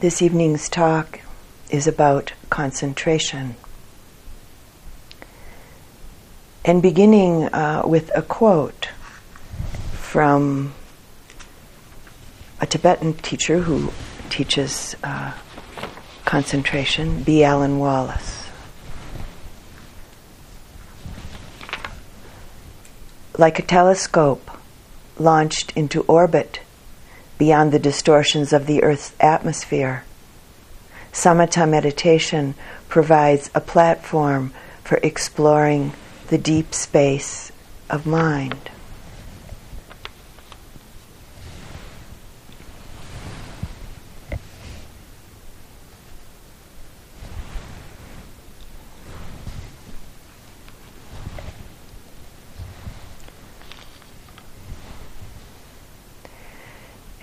This evening's talk is about concentration. And beginning uh, with a quote from a Tibetan teacher who teaches uh, concentration, B. Alan Wallace. Like a telescope launched into orbit beyond the distortions of the Earth's atmosphere, samatha meditation provides a platform for exploring the deep space of mind.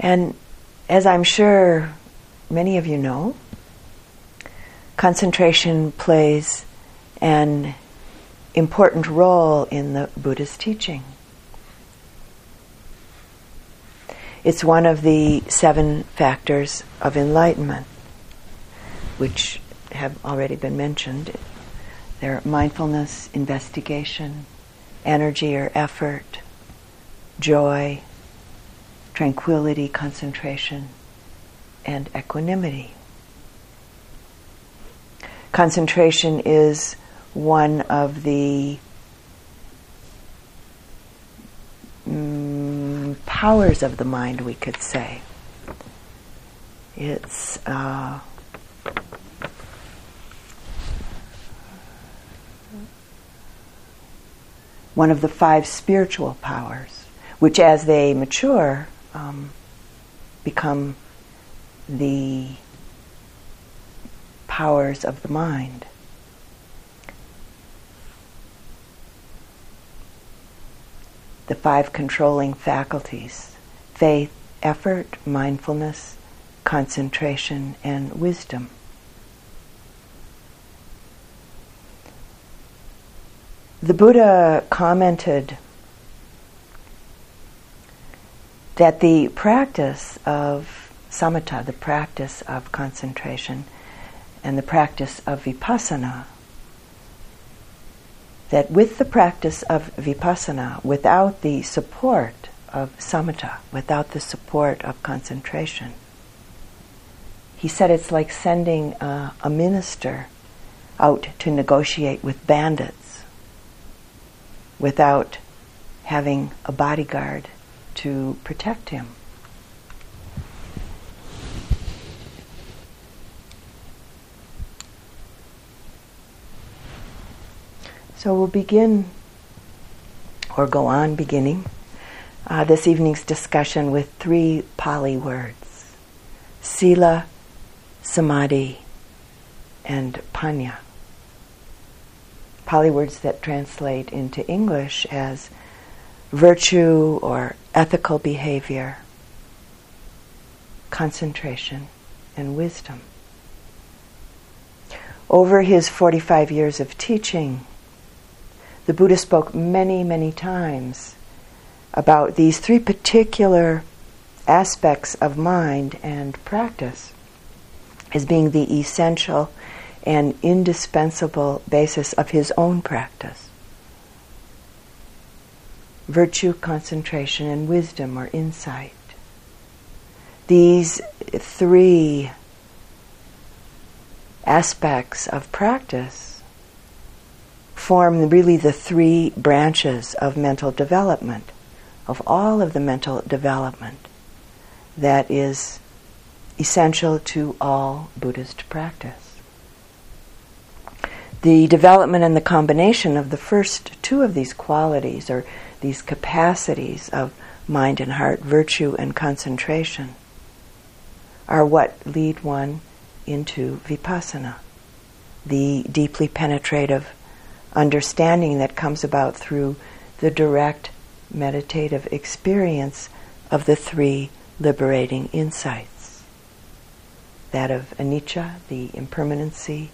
And as I'm sure many of you know, concentration plays an important role in the Buddha's teaching. It's one of the seven factors of enlightenment, which have already been mentioned. They're mindfulness, investigation, energy or effort, joy, tranquility, concentration, and equanimity. Concentration is one of the mm, powers of the mind, we could say. It's uh, one of the five spiritual powers, which, as they mature, um, become the powers of the mind. The five controlling faculties faith, effort, mindfulness, concentration, and wisdom. The Buddha commented that the practice of samatha, the practice of concentration, and the practice of vipassana, that with the practice of vipassana, without the support of samatha, without the support of concentration, he said it's like sending a, a minister out to negotiate with bandits without having a bodyguard to protect him. So we'll begin, or go on beginning, uh, this evening's discussion with three Pali words Sila, Samadhi, and Panna. Pali words that translate into English as virtue or ethical behavior, concentration, and wisdom. Over his 45 years of teaching, the Buddha spoke many, many times about these three particular aspects of mind and practice as being the essential and indispensable basis of his own practice virtue, concentration, and wisdom or insight. These three aspects of practice form really the three branches of mental development, of all of the mental development that is essential to all Buddhist practice. The development and the combination of the first two of these qualities, or these capacities of mind and heart, virtue and concentration, are what lead one into vipassana, the deeply penetrative understanding that comes about through the direct meditative experience of the three liberating insights that of anicca, the impermanency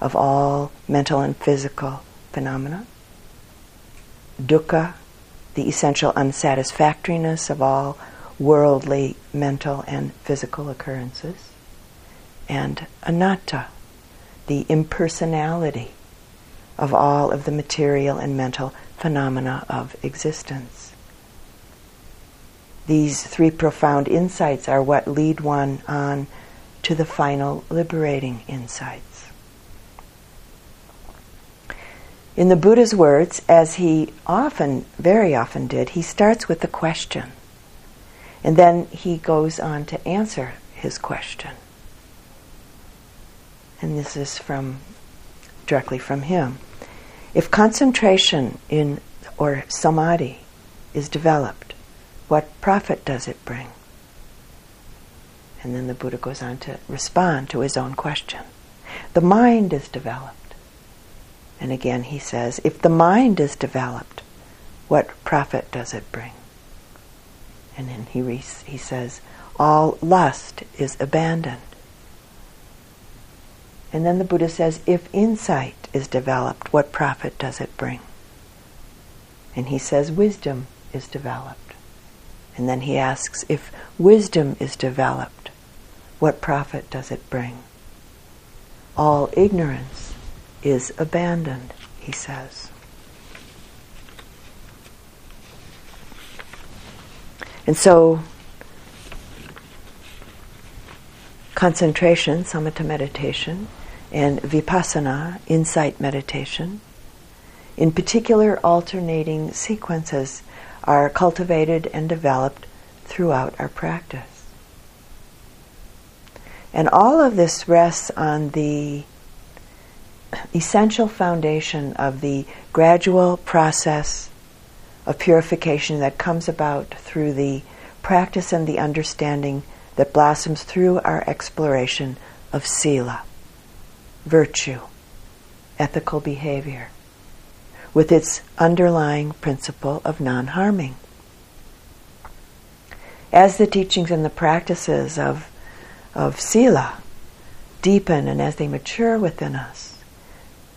of all mental and physical phenomena, dukkha, the essential unsatisfactoriness of all worldly, mental, and physical occurrences, and anatta, the impersonality of all of the material and mental phenomena of existence. These three profound insights are what lead one on to the final liberating insights. In the Buddha's words, as he often, very often did, he starts with a question. And then he goes on to answer his question. And this is from directly from him. If concentration in or samadhi is developed, what profit does it bring? And then the Buddha goes on to respond to his own question. The mind is developed. And again he says, if the mind is developed, what profit does it bring? And then he, re- he says, all lust is abandoned. And then the Buddha says, if insight is developed, what profit does it bring? And he says, wisdom is developed. And then he asks, if wisdom is developed, what profit does it bring? All ignorance is abandoned, he says. And so, concentration, samatha meditation, and vipassana, insight meditation. In particular, alternating sequences are cultivated and developed throughout our practice. And all of this rests on the essential foundation of the gradual process of purification that comes about through the practice and the understanding that blossoms through our exploration of sila virtue, ethical behavior, with its underlying principle of non harming. As the teachings and the practices of, of Sila deepen and as they mature within us,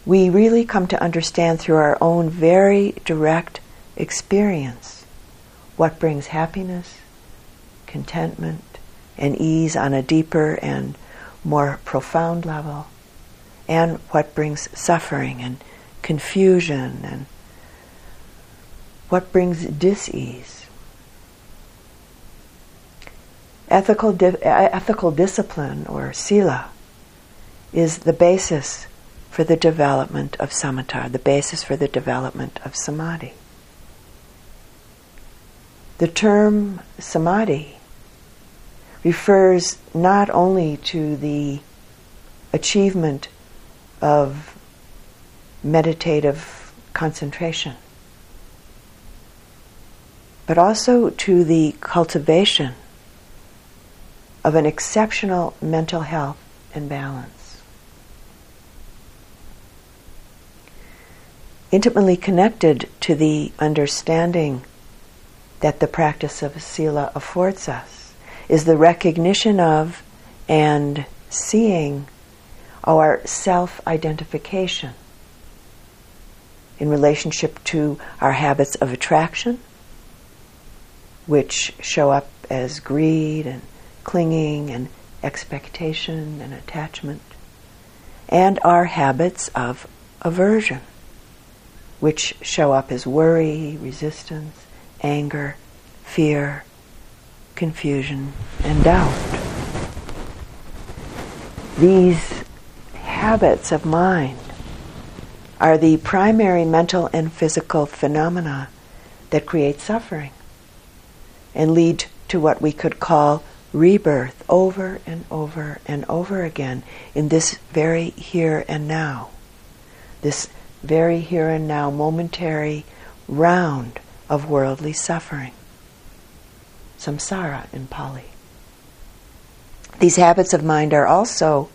we really come to understand through our own very direct experience what brings happiness, contentment, and ease on a deeper and more profound level and what brings suffering and confusion and what brings dis-ease. Ethical, di- ethical discipline or sila is the basis for the development of samatha, the basis for the development of samadhi. The term samadhi refers not only to the achievement of meditative concentration, but also to the cultivation of an exceptional mental health and balance. Intimately connected to the understanding that the practice of Sila affords us is the recognition of and seeing our self identification in relationship to our habits of attraction, which show up as greed and clinging and expectation and attachment, and our habits of aversion, which show up as worry, resistance, anger, fear, confusion, and doubt. These habits of mind are the primary mental and physical phenomena that create suffering and lead to what we could call rebirth over and over and over again in this very here and now. This very here and now momentary round of worldly suffering. Samsara in Pali. These habits of mind are also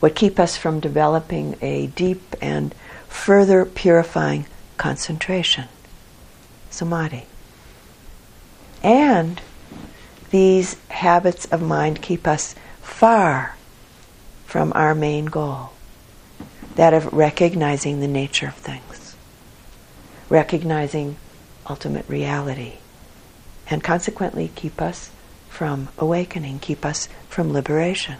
what keep us from developing a deep and further purifying concentration, samadhi. And these habits of mind keep us far from our main goal, that of recognizing the nature of things, recognizing ultimate reality, and consequently keep us from awakening, keep us from liberation.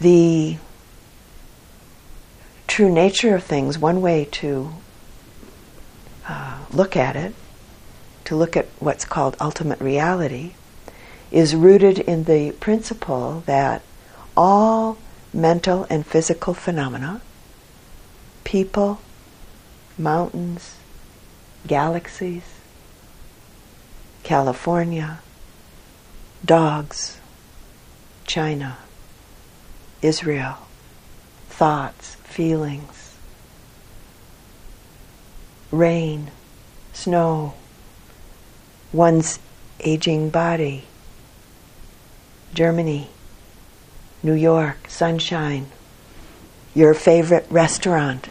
The true nature of things, one way to uh, look at it, to look at what's called ultimate reality, is rooted in the principle that all mental and physical phenomena, people, mountains, galaxies, California, dogs, China, Israel, thoughts, feelings, rain, snow, one's aging body, Germany, New York, sunshine, your favorite restaurant,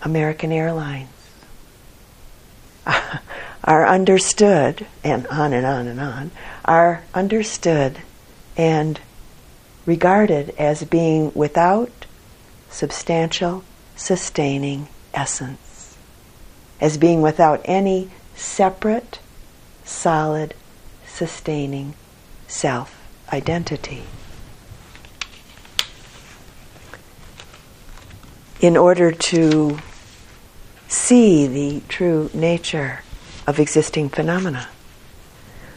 American Airlines, are understood, and on and on and on, are understood and regarded as being without substantial, sustaining essence, as being without any separate, solid, sustaining self identity. In order to see the true nature of existing phenomena,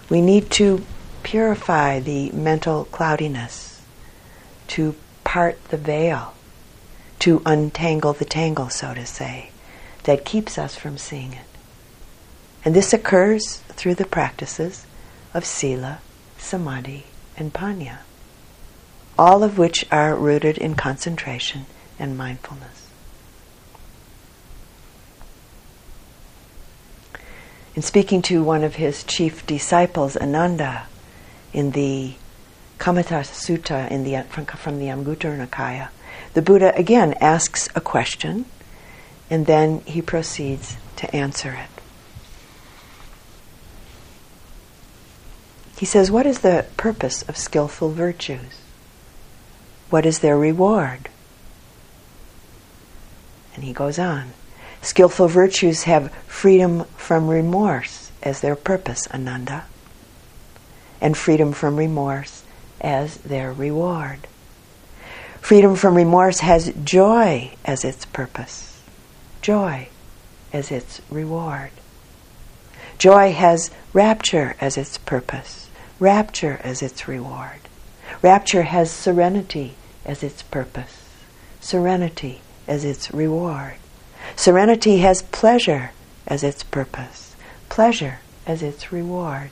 we need to purify the mental cloudiness, to part the veil, to untangle the tangle, so to say, that keeps us from seeing it. And this occurs through the practices of sila, samadhi, and panna, all of which are rooted in concentration and mindfulness. In speaking to one of his chief disciples, Ananda, in the Kimattha Sutta in the, from, from the Anguttara Nikaya, the Buddha again asks a question and then he proceeds to answer it. He says, What is the purpose of skillful virtues? What is their reward? And he goes on. Skillful virtues have freedom from remorse as their purpose, Ananda and freedom from remorse as their reward. Freedom from remorse has joy as its purpose, joy as its reward. Joy has rapture as its purpose, rapture as its reward. Rapture has serenity as its purpose, serenity as its reward. Serenity has pleasure as its purpose, pleasure as its reward.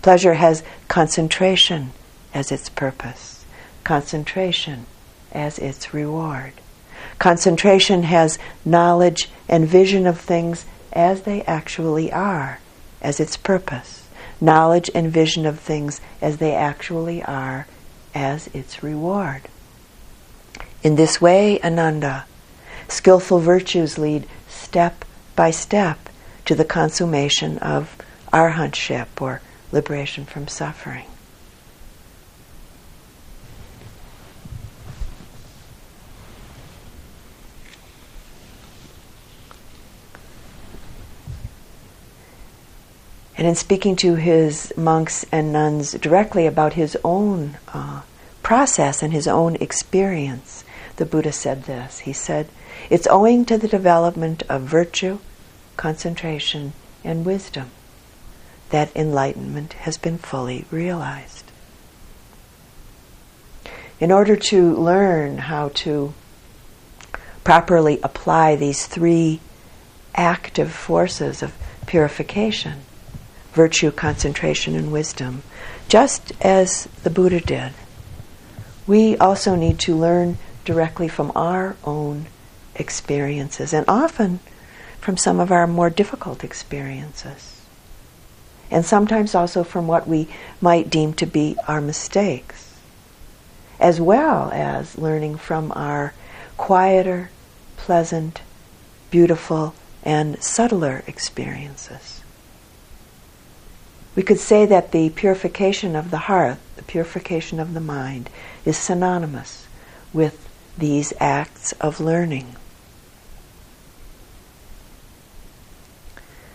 Pleasure has concentration as its purpose, concentration as its reward. Concentration has knowledge and vision of things as they actually are as its purpose, knowledge and vision of things as they actually are as its reward. In this way, Ananda, skillful virtues lead step by step to the consummation of arhantship or liberation from suffering. And in speaking to his monks and nuns directly about his own uh, process and his own experience, the Buddha said this. He said, It's owing to the development of virtue, concentration, and wisdom that enlightenment has been fully realized. In order to learn how to properly apply these three active forces of purification virtue, concentration, and wisdom, just as the Buddha did, we also need to learn directly from our own experiences and often from some of our more difficult experiences and sometimes also from what we might deem to be our mistakes, as well as learning from our quieter, pleasant, beautiful, and subtler experiences. We could say that the purification of the heart, the purification of the mind, is synonymous with these acts of learning.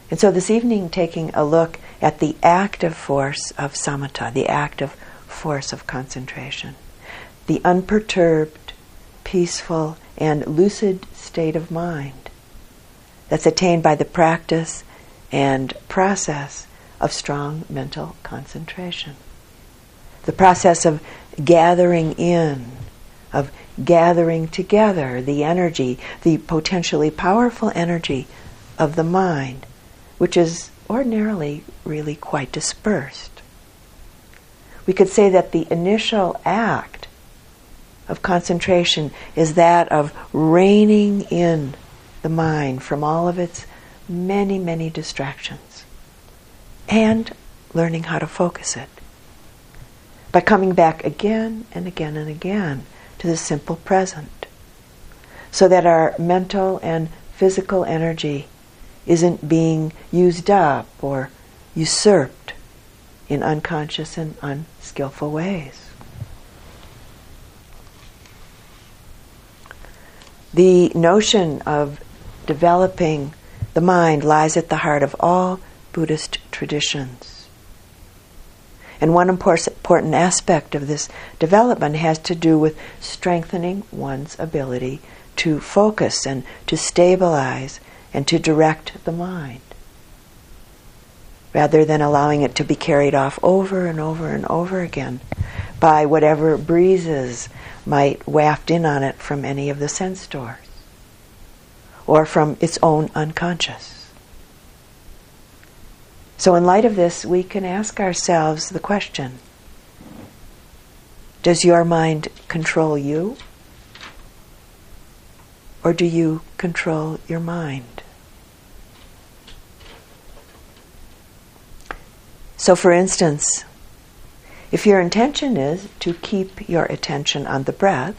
And so this evening, taking a look at the active force of samatha, the active force of concentration. The unperturbed, peaceful, and lucid state of mind that's attained by the practice and process of strong mental concentration. The process of gathering in, of gathering together the energy, the potentially powerful energy of the mind, which is ordinarily really quite dispersed. We could say that the initial act of concentration is that of reining in the mind from all of its many, many distractions and learning how to focus it by coming back again and again and again to the simple present so that our mental and physical energy isn't being used up or usurped in unconscious and unskillful ways. The notion of developing the mind lies at the heart of all Buddhist traditions. And one important aspect of this development has to do with strengthening one's ability to focus and to stabilize and to direct the mind, rather than allowing it to be carried off over and over and over again by whatever breezes might waft in on it from any of the sense doors or from its own unconscious. So, in light of this, we can ask ourselves the question Does your mind control you? Or do you control your mind? So, for instance, if your intention is to keep your attention on the breath,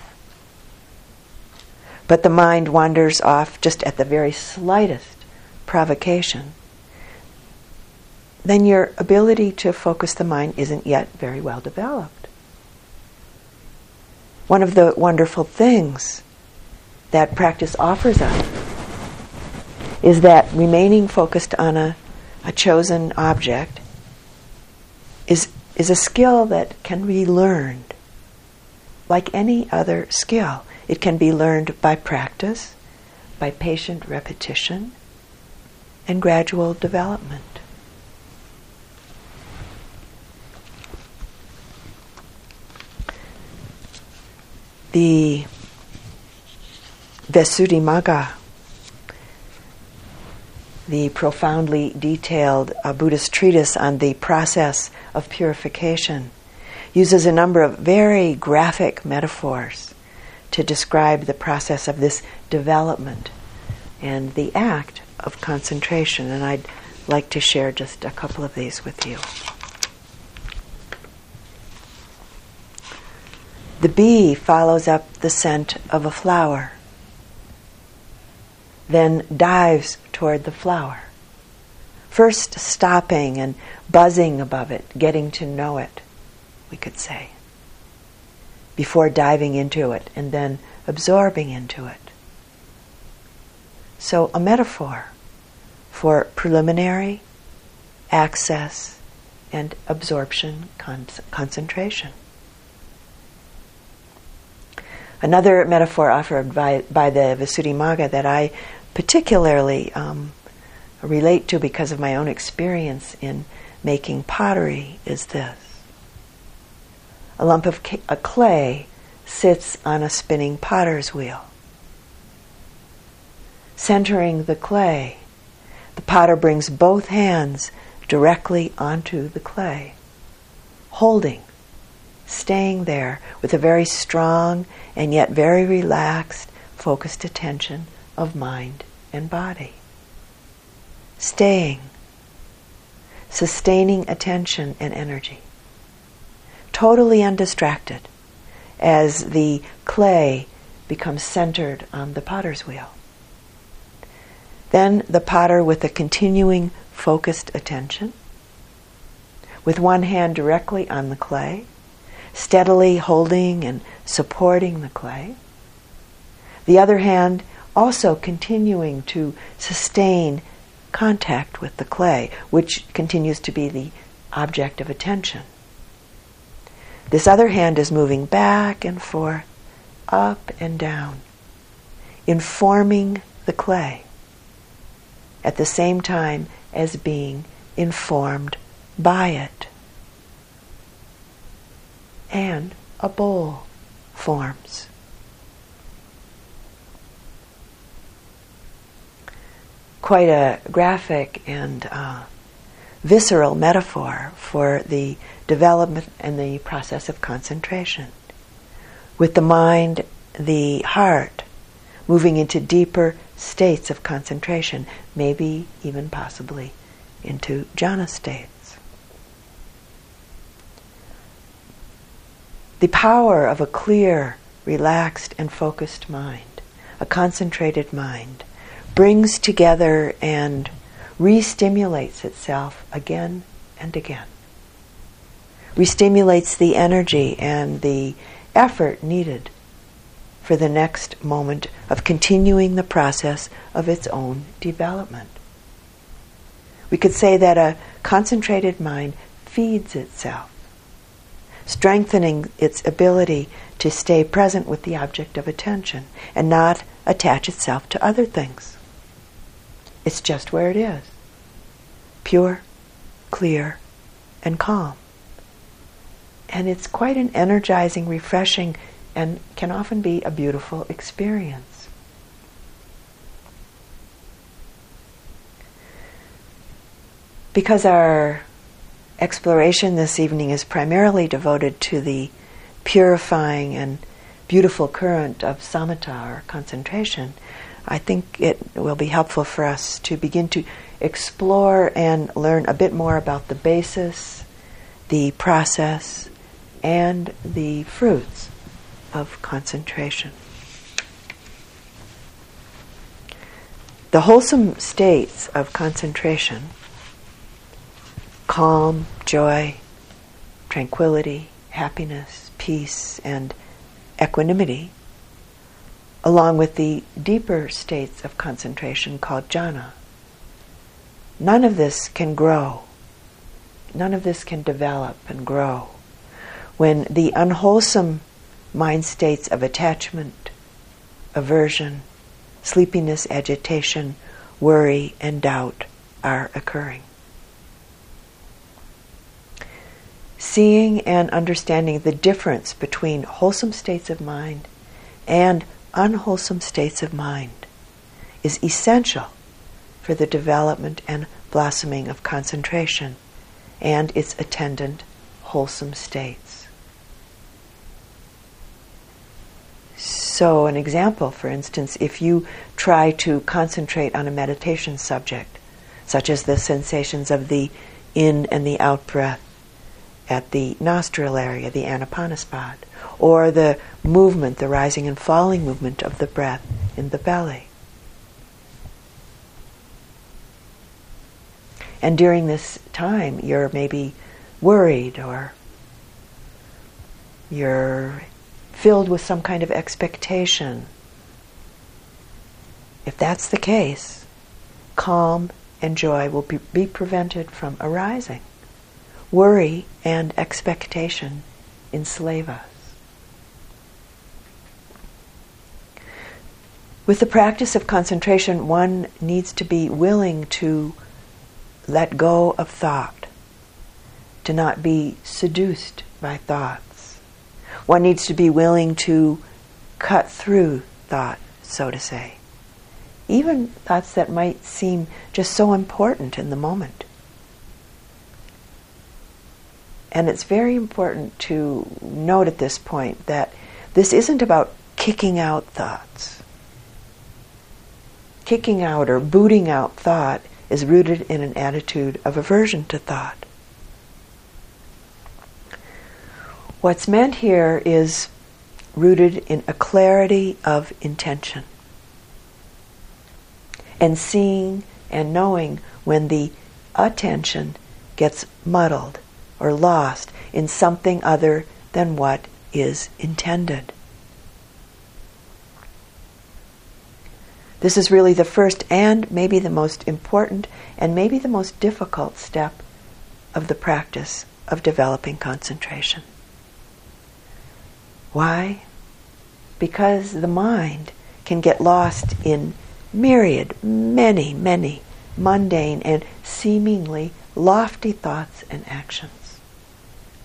but the mind wanders off just at the very slightest provocation, then your ability to focus the mind isn't yet very well developed. One of the wonderful things that practice offers us is that remaining focused on a, a chosen object is is a skill that can be learned like any other skill. It can be learned by practice, by patient repetition, and gradual development. The Visuddhimagga the profoundly detailed uh, Buddhist treatise on the process of purification, uses a number of very graphic metaphors to describe the process of this development and the act of concentration. And I'd like to share just a couple of these with you. The bee follows up the scent of a flower then dives toward the flower. First stopping and buzzing above it, getting to know it, we could say, before diving into it and then absorbing into it. So, a metaphor for preliminary, access, and absorption con- concentration. Another metaphor offered by, by the Visuddhimagga that I particularly um, relate to because of my own experience in making pottery is this. A lump of ca- a clay sits on a spinning potter's wheel. Centering the clay, the potter brings both hands directly onto the clay, holding, staying there with a very strong and yet very relaxed, focused attention of mind and body. Staying, sustaining attention and energy. Totally undistracted as the clay becomes centered on the potter's wheel. Then the potter, with a continuing focused attention, with one hand directly on the clay, steadily holding and supporting the clay, the other hand also continuing to sustain contact with the clay, which continues to be the object of attention. This other hand is moving back and forth, up and down, informing the clay at the same time as being informed by it. And a bowl forms. Quite a graphic and uh, visceral metaphor for the development and the process of concentration. With the mind, the heart, moving into deeper states of concentration, maybe even possibly into jhana states. The power of a clear, relaxed, and focused mind, a concentrated mind, brings together and re-stimulates itself again and again. Re-stimulates the energy and the effort needed for the next moment of continuing the process of its own development. We could say that a concentrated mind feeds itself, strengthening its ability to stay present with the object of attention and not attach itself to other things. It's just where it is pure, clear, and calm. And it's quite an energizing, refreshing, and can often be a beautiful experience. Because our exploration this evening is primarily devoted to the purifying and beautiful current of samatha or concentration, I think it will be helpful for us to begin to explore and learn a bit more about the basis, the process, and the fruits of concentration. The wholesome states of concentration calm, joy, tranquility, happiness, peace, and equanimity, along with the deeper states of concentration called jhana. None of this can grow. None of this can develop and grow when the unwholesome mind states of attachment, aversion, sleepiness, agitation, worry, and doubt are occurring. Seeing and understanding the difference between wholesome states of mind and unwholesome states of mind is essential for the development and blossoming of concentration and its attendant wholesome states. So, an example, for instance, if you try to concentrate on a meditation subject, such as the sensations of the in and the out breath at the nostril area, the anapanasati, or the movement, the rising and falling movement of the breath in the belly. And during this time, you're maybe worried or you're filled with some kind of expectation. If that's the case, calm and joy will be, be prevented from arising. Worry and expectation enslave us. With the practice of concentration, one needs to be willing to let go of thought, to not be seduced by thoughts. one needs to be willing to cut through thought, so to say. Even thoughts that might seem just so important in the moment. And it's very important to note at this point that this isn't about kicking out thoughts. Kicking out or booting out thought is rooted in an attitude of aversion to thought. What's meant here is rooted in a clarity of intention and seeing and knowing when the attention gets muddled or lost in something other than what is intended. This is really the first and maybe the most important and maybe the most difficult step of the practice of developing concentration. Why? Because the mind can get lost in myriad, many, many mundane and seemingly lofty thoughts and actions,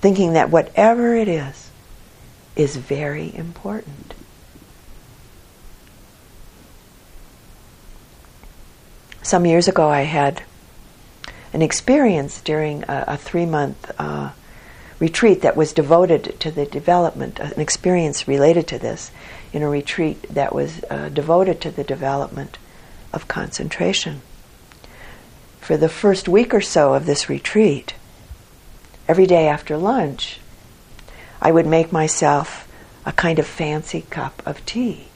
thinking that whatever it is, is very important. Some years ago, I had an experience during a, a three month uh, retreat that was devoted to the development, an experience related to this, in a retreat that was uh, devoted to the development of concentration. For the first week or so of this retreat, every day after lunch, I would make myself a kind of fancy cup of tea,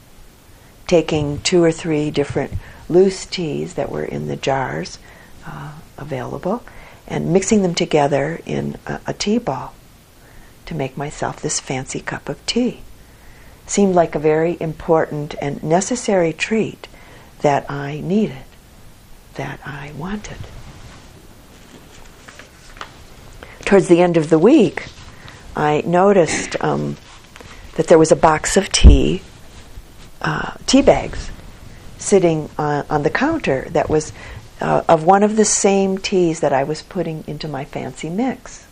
taking two or three different loose teas that were in the jars uh, available and mixing them together in a, a tea ball to make myself this fancy cup of tea. Seemed like a very important and necessary treat that I needed, that I wanted. Towards the end of the week, I noticed um, that there was a box of tea, uh, tea bags, sitting on, on the counter that was uh, of one of the same teas that I was putting into my fancy mix.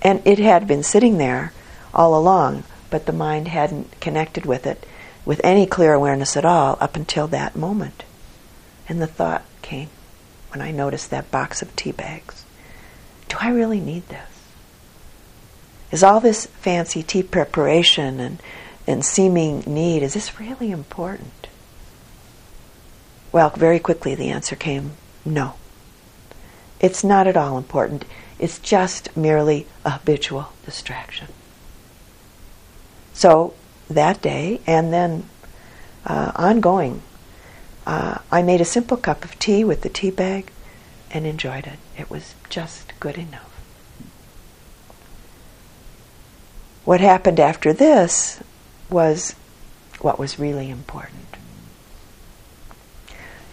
And it had been sitting there all along, but the mind hadn't connected with it with any clear awareness at all up until that moment. And the thought came when I noticed that box of tea bags Do I really need this? Is all this fancy tea preparation and, and seeming need, is this really important? Well, very quickly the answer came no. It's not at all important. It's just merely a habitual distraction. So that day, and then uh, ongoing, uh, I made a simple cup of tea with the tea bag and enjoyed it. It was just good enough. What happened after this was what was really important.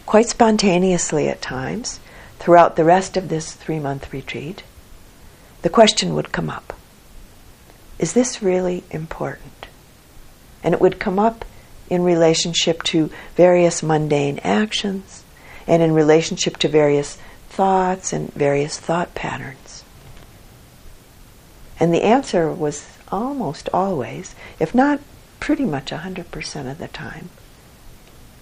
Quite spontaneously at times, throughout the rest of this three month retreat, the question would come up Is this really important? And it would come up in relationship to various mundane actions and in relationship to various thoughts and various thought patterns. And the answer was almost always, if not pretty much 100% of the time,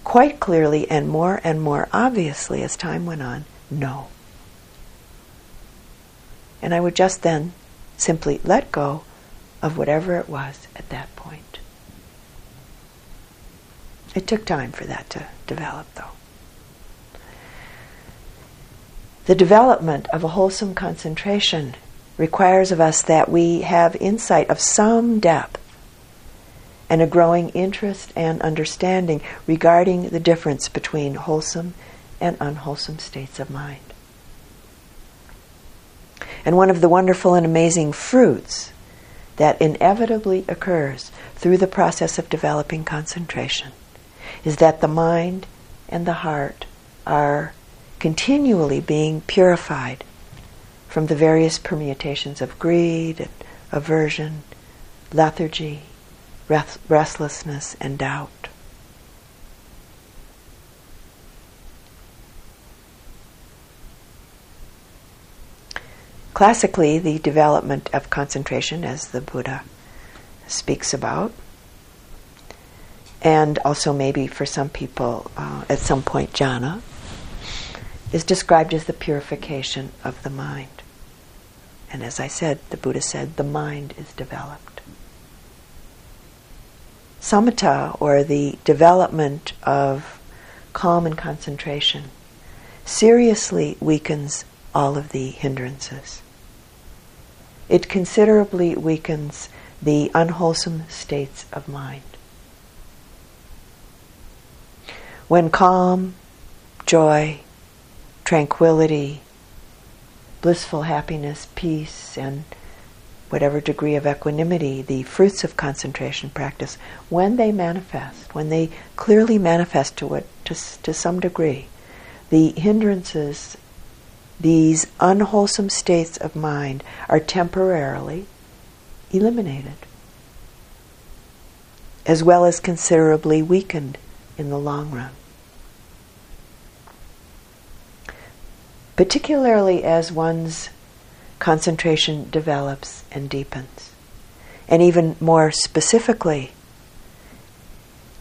quite clearly and more and more obviously as time went on, no. And I would just then simply let go of whatever it was at that point. It took time for that to develop, though. The development of a wholesome concentration requires of us that we have insight of some depth and a growing interest and understanding regarding the difference between wholesome and unwholesome states of mind. And one of the wonderful and amazing fruits that inevitably occurs through the process of developing concentration is that the mind and the heart are continually being purified from the various permutations of greed, and aversion, lethargy, restlessness, and doubt. Classically, the development of concentration, as the Buddha speaks about, and also maybe for some people uh, at some point jhana, is described as the purification of the mind. And as I said, the Buddha said, the mind is developed. Samatha, or the development of calm and concentration, seriously weakens all of the hindrances it considerably weakens the unwholesome states of mind. When calm, joy, tranquility, blissful happiness, peace, and whatever degree of equanimity, the fruits of concentration practice, when they manifest, when they clearly manifest to it to, to some degree, the hindrances these unwholesome states of mind are temporarily eliminated. as well as considerably weakened in the long run. Particularly as one's concentration develops and deepens. And even more specifically,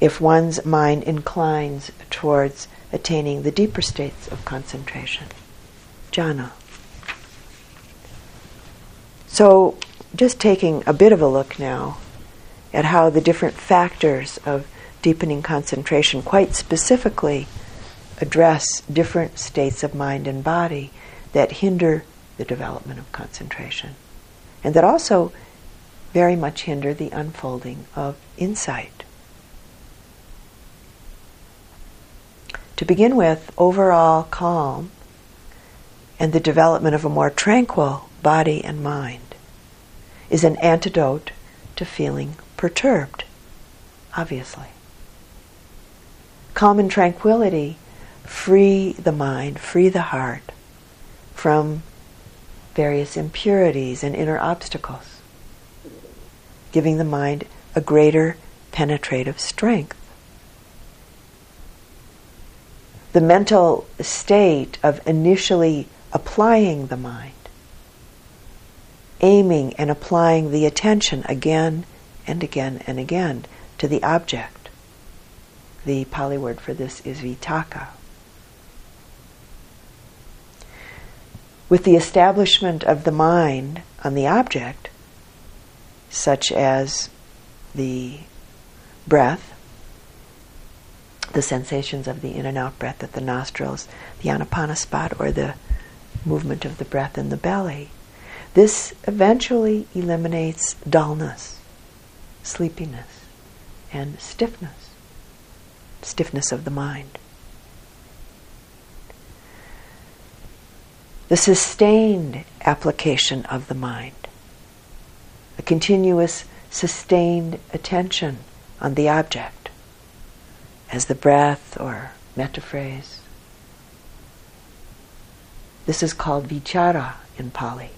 if one's mind inclines towards attaining the deeper states of concentration, jhana. So, just taking a bit of a look now at how the different factors of deepening concentration quite specifically address different states of mind and body that hinder the development of concentration and that also very much hinder the unfolding of insight. To begin with, overall calm and the development of a more tranquil body and mind is an antidote to feeling perturbed, obviously. Calm and tranquility free the mind, free the heart from various impurities and inner obstacles, giving the mind a greater penetrative strength. The mental state of initially applying the mind, aiming and applying the attention again and again and again to the object. The Pali word for this is vitakka. With the establishment of the mind on the object, such as the breath, the sensations of the in and out breath at the nostrils, the anapanasati, or the movement of the breath in the belly, this eventually eliminates dullness sleepiness, and stiffness, stiffness of the mind. The sustained application of the mind, a continuous sustained attention on the object, as the breath or metta phrase. This is called vichara in Pali.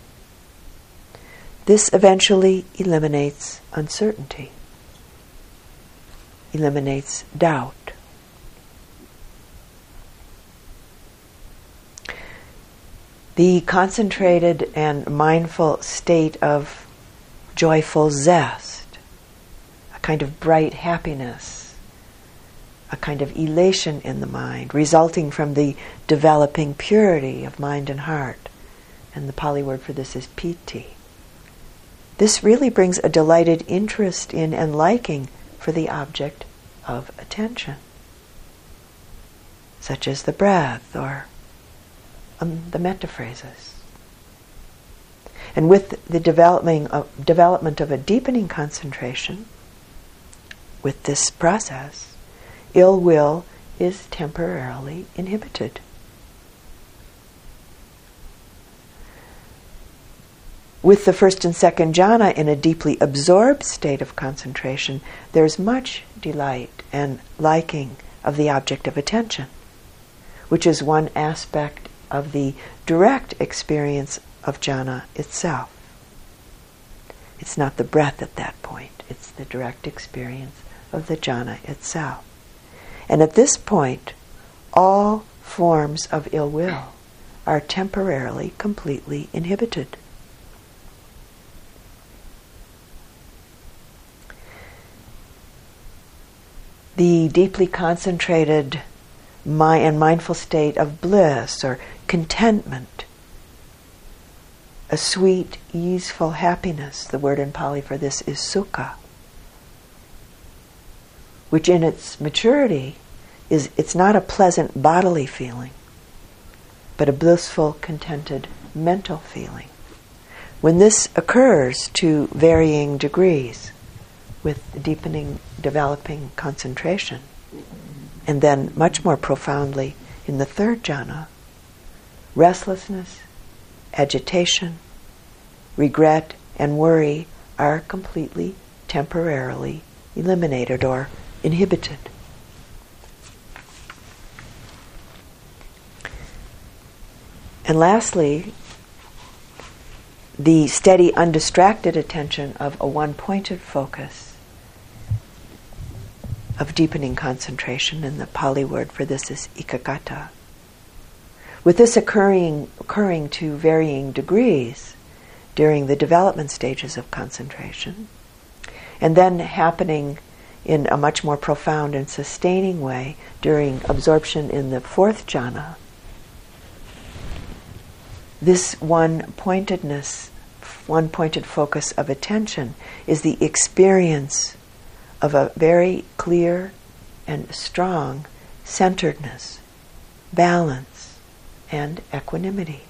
This eventually eliminates uncertainty, eliminates doubt. The concentrated and mindful state of joyful zest, a kind of bright happiness, a kind of elation in the mind, resulting from the developing purity of mind and heart. And the Pali word for this is piti. This really brings a delighted interest in and liking for the object of attention, such as the breath or um, the metta phrases. And with the developing of, development of a deepening concentration, with this process, ill will is temporarily inhibited. With the first and second jhana in a deeply absorbed state of concentration, there's much delight and liking of the object of attention, which is one aspect of the direct experience of jhana itself. It's not the breath at that point, it's the direct experience of the jhana itself. And at this point, all forms of ill will are temporarily completely inhibited. the deeply concentrated and mindful state of bliss or contentment, a sweet, easeful happiness. The word in Pali for this is sukha, which in its maturity is it's not a pleasant bodily feeling, but a blissful, contented mental feeling. When this occurs to varying degrees, with deepening, developing concentration. And then, much more profoundly, in the third jhana, restlessness, agitation, regret, and worry are completely temporarily eliminated or inhibited. And lastly, the steady, undistracted attention of a one pointed focus of deepening concentration, and the Pali word for this is ekaggata. With this occurring, occurring to varying degrees during the development stages of concentration, and then happening in a much more profound and sustaining way during absorption in the fourth jhana, this one pointedness, one pointed focus of attention is the experience of a very clear and strong centeredness, balance, and equanimity.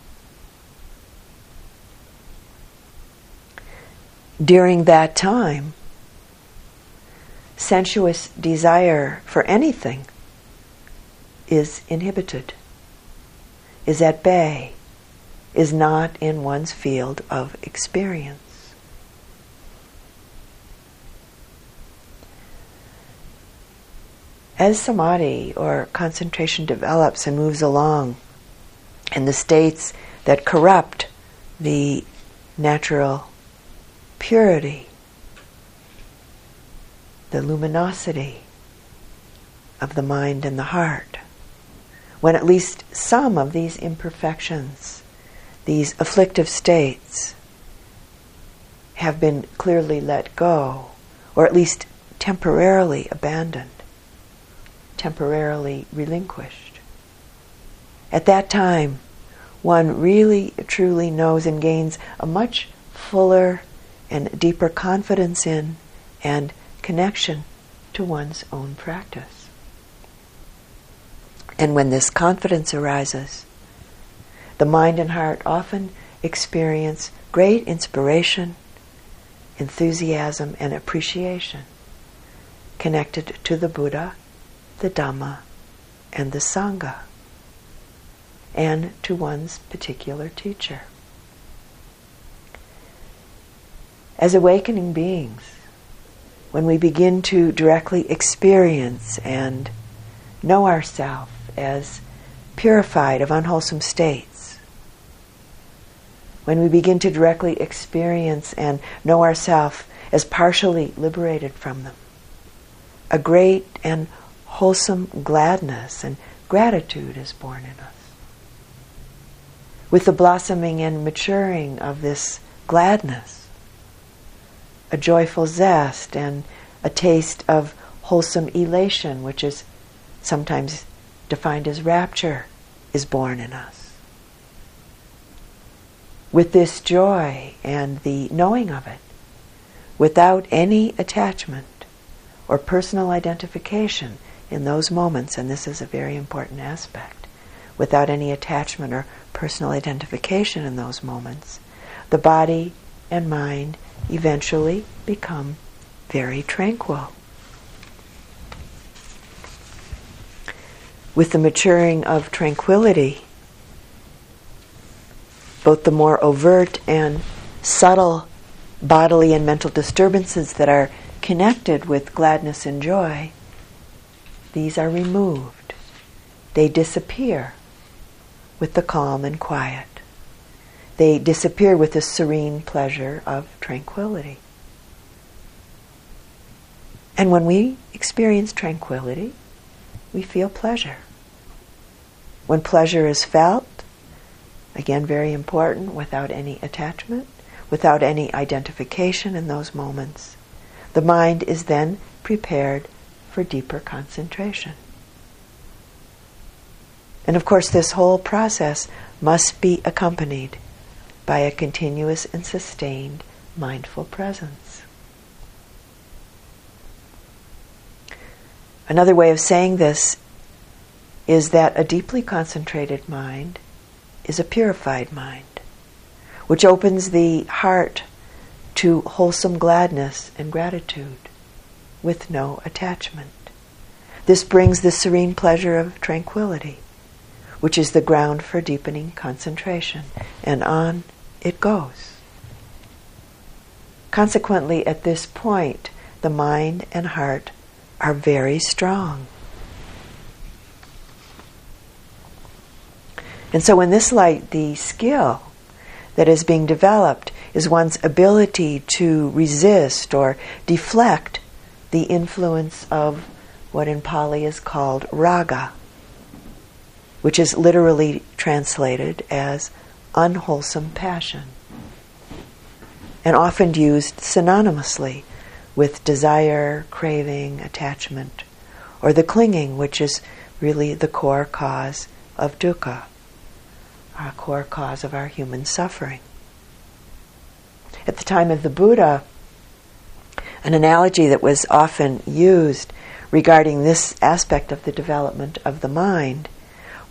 During that time, sensuous desire for anything is inhibited, is at bay, is not in one's field of experience. As samadhi or concentration develops and moves along in the states that corrupt the natural purity, the luminosity of the mind and the heart, when at least some of these imperfections these afflictive states have been clearly let go, or at least temporarily abandoned, temporarily relinquished. At that time, one really truly knows and gains a much fuller and deeper confidence in and connection to one's own practice. And when this confidence arises, the mind and heart often experience great inspiration, enthusiasm, and appreciation connected to the Buddha, the Dhamma, and the Sangha, and to one's particular teacher. As awakening beings, when we begin to directly experience and know ourselves as purified of unwholesome states, when we begin to directly experience and know ourselves as partially liberated from them. A great and wholesome gladness and gratitude is born in us. With the blossoming and maturing of this gladness, a joyful zest and a taste of wholesome elation, which is sometimes defined as rapture, is born in us. With this joy and the knowing of it, without any attachment or personal identification in those moments, and this is a very important aspect, without any attachment or personal identification in those moments, the body and mind eventually become very tranquil. With the maturing of tranquility, both the more overt and subtle bodily and mental disturbances that are connected with gladness and joy, these are removed. They disappear with the calm and quiet. They disappear with the serene pleasure of tranquility. And when we experience tranquility, we feel pleasure. When pleasure is felt, Again, very important, without any attachment, without any identification in those moments. The mind is then prepared for deeper concentration. And of course, this whole process must be accompanied by a continuous and sustained mindful presence. Another way of saying this is that a deeply concentrated mind is a purified mind, which opens the heart to wholesome gladness and gratitude with no attachment. This brings the serene pleasure of tranquility, which is the ground for deepening concentration, and on it goes. Consequently, at this point, the mind and heart are very strong. And so, in this light, the skill that is being developed is one's ability to resist or deflect the influence of what in Pali is called raga, which is literally translated as unwholesome passion, and often used synonymously with desire, craving, attachment, or the clinging, which is really the core cause of dukkha, our core cause of our human suffering. At the time of the Buddha, an analogy that was often used regarding this aspect of the development of the mind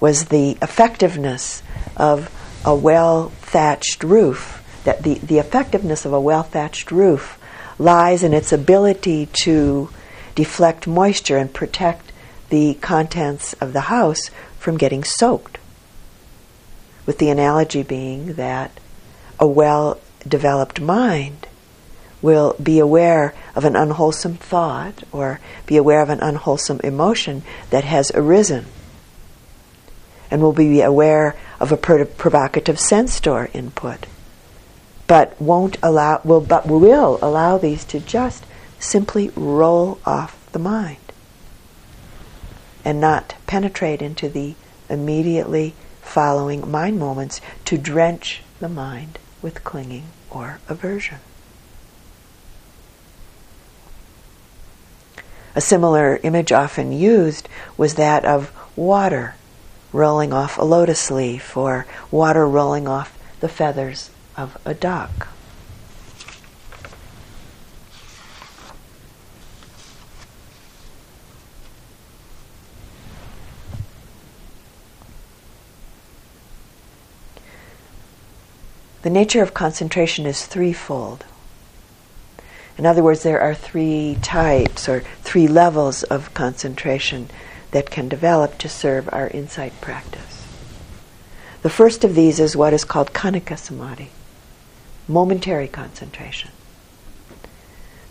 was the effectiveness of a well thatched roof. That the, the effectiveness of a well thatched roof lies in its ability to deflect moisture and protect the contents of the house from getting soaked. With the analogy being that a well developed mind will be aware of an unwholesome thought or be aware of an unwholesome emotion that has arisen and will be aware of a provocative sense door input but won't allow will but will allow these to just simply roll off the mind and not penetrate into the immediately following mind moments to drench the mind with clinging or aversion. A similar image often used was that of water rolling off a lotus leaf or water rolling off the feathers of a duck. The nature of concentration is threefold. In other words, there are three types or three levels of concentration that can develop to serve our insight practice. The first of these is what is called khanika samadhi momentary concentration.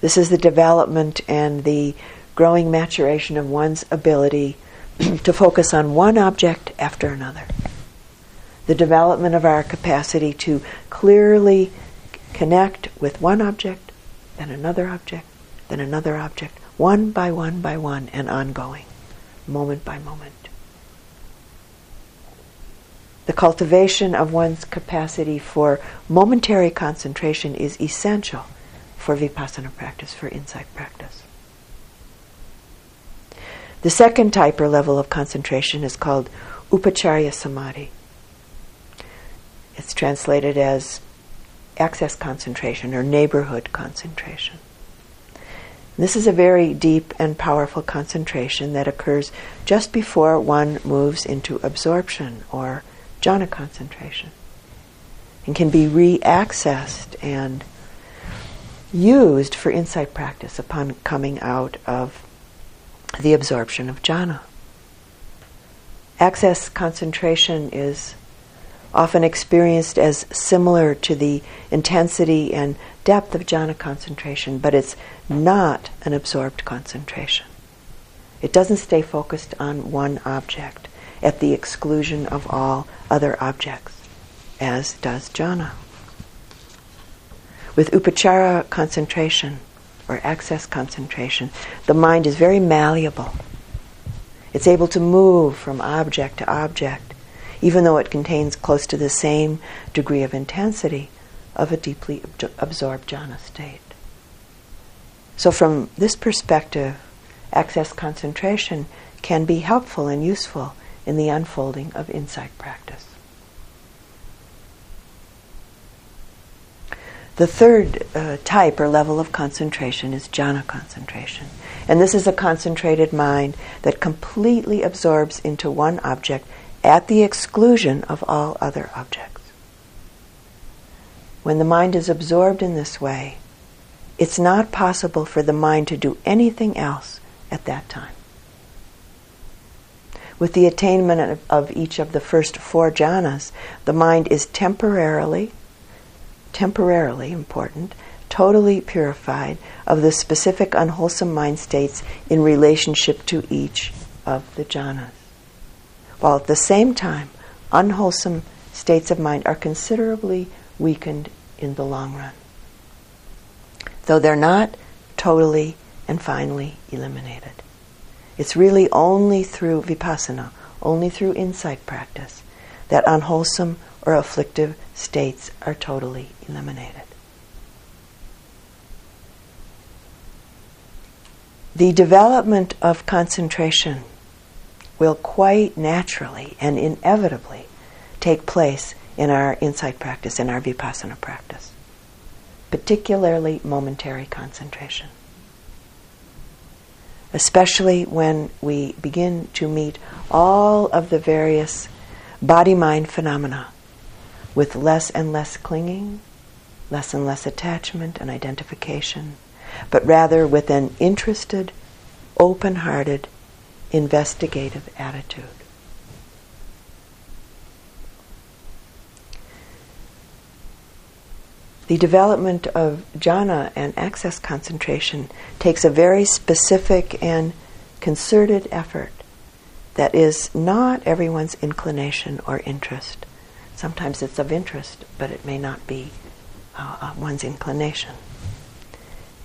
This is the development and the growing maturation of one's ability to focus on one object after another. The development of our capacity to clearly connect with one object, then another object, then another object, one by one by one, and ongoing, moment by moment. The cultivation of one's capacity for momentary concentration is essential for vipassana practice, for insight practice. The second type or level of concentration is called upachara samadhi. It's translated as access concentration or neighborhood concentration. This is a very deep and powerful concentration that occurs just before one moves into absorption or jhana concentration and can be re-accessed and used for insight practice upon coming out of the absorption of jhana. Access concentration is often experienced as similar to the intensity and depth of jhana concentration, but it's not an absorbed concentration. It doesn't stay focused on one object at the exclusion of all other objects, as does jhana. With upachara concentration, or access concentration, the mind is very malleable. It's able to move from object to object, even though it contains close to the same degree of intensity of a deeply absorbed jhana state. So, from this perspective, access concentration can be helpful and useful in the unfolding of insight practice. The third uh, type or level of concentration is jhana concentration. And this is a concentrated mind that completely absorbs into one object at the exclusion of all other objects. When the mind is absorbed in this way, it's not possible for the mind to do anything else at that time. With the attainment of, of each of the first four jhanas, the mind is temporarily, temporarily important, totally purified of the specific unwholesome mind states in relationship to each of the jhanas. While at the same time, unwholesome states of mind are considerably weakened in the long run. Though they're not totally and finally eliminated. It's really only through vipassana, only through insight practice, that unwholesome or afflictive states are totally eliminated. The development of concentration will quite naturally and inevitably take place in our insight practice, in our vipassana practice, particularly momentary concentration. Especially when we begin to meet all of the various body mind phenomena with less and less clinging, less and less attachment and identification, but rather with an interested, open hearted, investigative attitude. The development of jhana and access concentration takes a very specific and concerted effort that is not everyone's inclination or interest. Sometimes it's of interest, but it may not be uh, uh, one's inclination.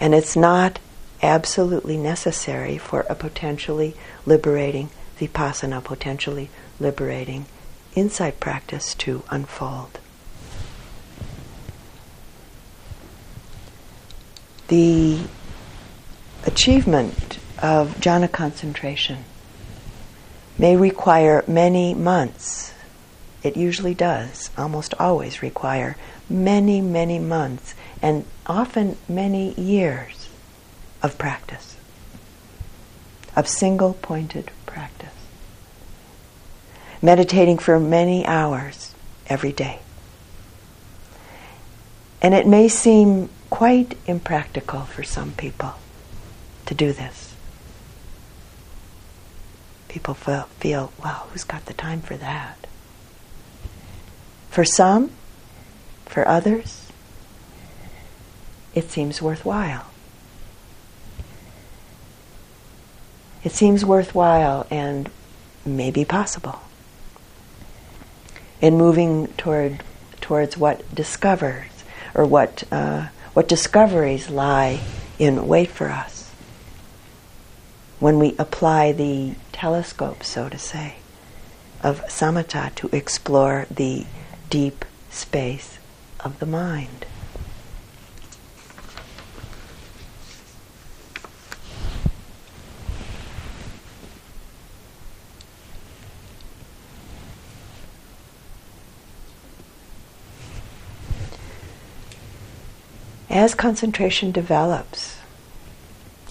And it's not absolutely necessary for a potentially liberating vipassana, potentially liberating insight practice to unfold. The achievement of jhana concentration may require many months. It usually does, almost always require many, many months, and often many years of practice, of single pointed practice. Meditating for many hours every day. And it may seem quite impractical for some people to do this people feel, feel, who's got the time for that? For some, for others, it seems worthwhile. It seems worthwhile and maybe possible in moving toward towards what discovers or what uh, what discoveries lie in wait for us when we apply the telescope, so to say, of samatha to explore the deep space of the mind. As concentration develops,